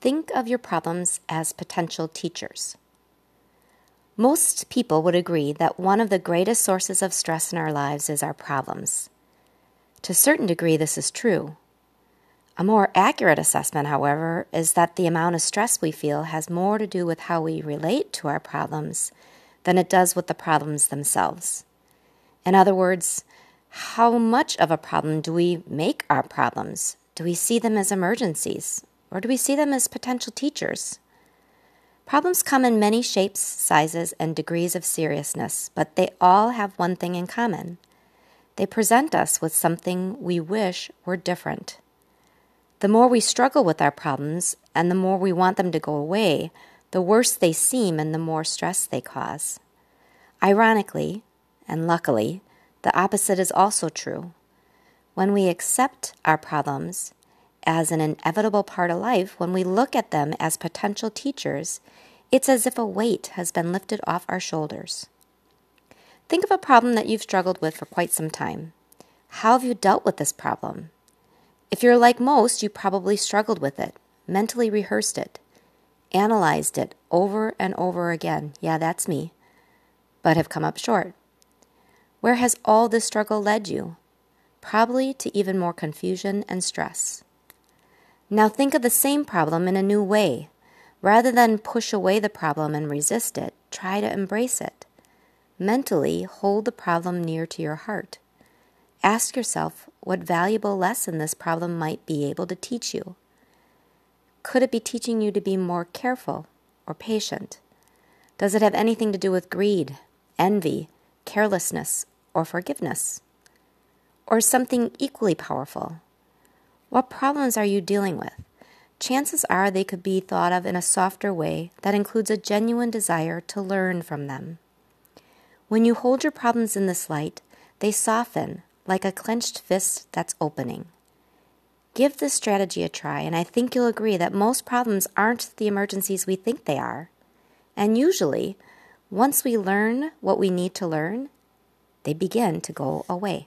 Think of your problems as potential teachers. Most people would agree that one of the greatest sources of stress in our lives is our problems. To a certain degree, this is true. A more accurate assessment, however, is that the amount of stress we feel has more to do with how we relate to our problems than it does with the problems themselves. In other words, how much of a problem do we make our problems? Do we see them as emergencies? Or do we see them as potential teachers? Problems come in many shapes, sizes, and degrees of seriousness, but they all have one thing in common. They present us with something we wish were different. The more we struggle with our problems and the more we want them to go away, the worse they seem and the more stress they cause. Ironically, and luckily, the opposite is also true. When we accept our problems as an inevitable part of life, when we look at them as potential teachers, it's as if a weight has been lifted off our shoulders. Think of a problem that you've struggled with for quite some time. How have you dealt with this problem? If you're like most, you probably struggled with it, mentally rehearsed it, analyzed it over and over again. Yeah, that's me, but have come up short. Where has all this struggle led you? Probably to even more confusion and stress. Now think of the same problem in a new way. Rather than push away the problem and resist it, try to embrace it. Mentally hold the problem near to your heart. Ask yourself what valuable lesson this problem might be able to teach you. Could it be teaching you to be more careful or patient? Does it have anything to do with greed, envy, carelessness, or forgiveness? Or something equally powerful? What problems are you dealing with? Chances are they could be thought of in a softer way that includes a genuine desire to learn from them. When you hold your problems in this light, they soften like a clenched fist that's opening. Give this strategy a try, and I think you'll agree that most problems aren't the emergencies we think they are. And usually, once we learn what we need to learn, they begin to go away.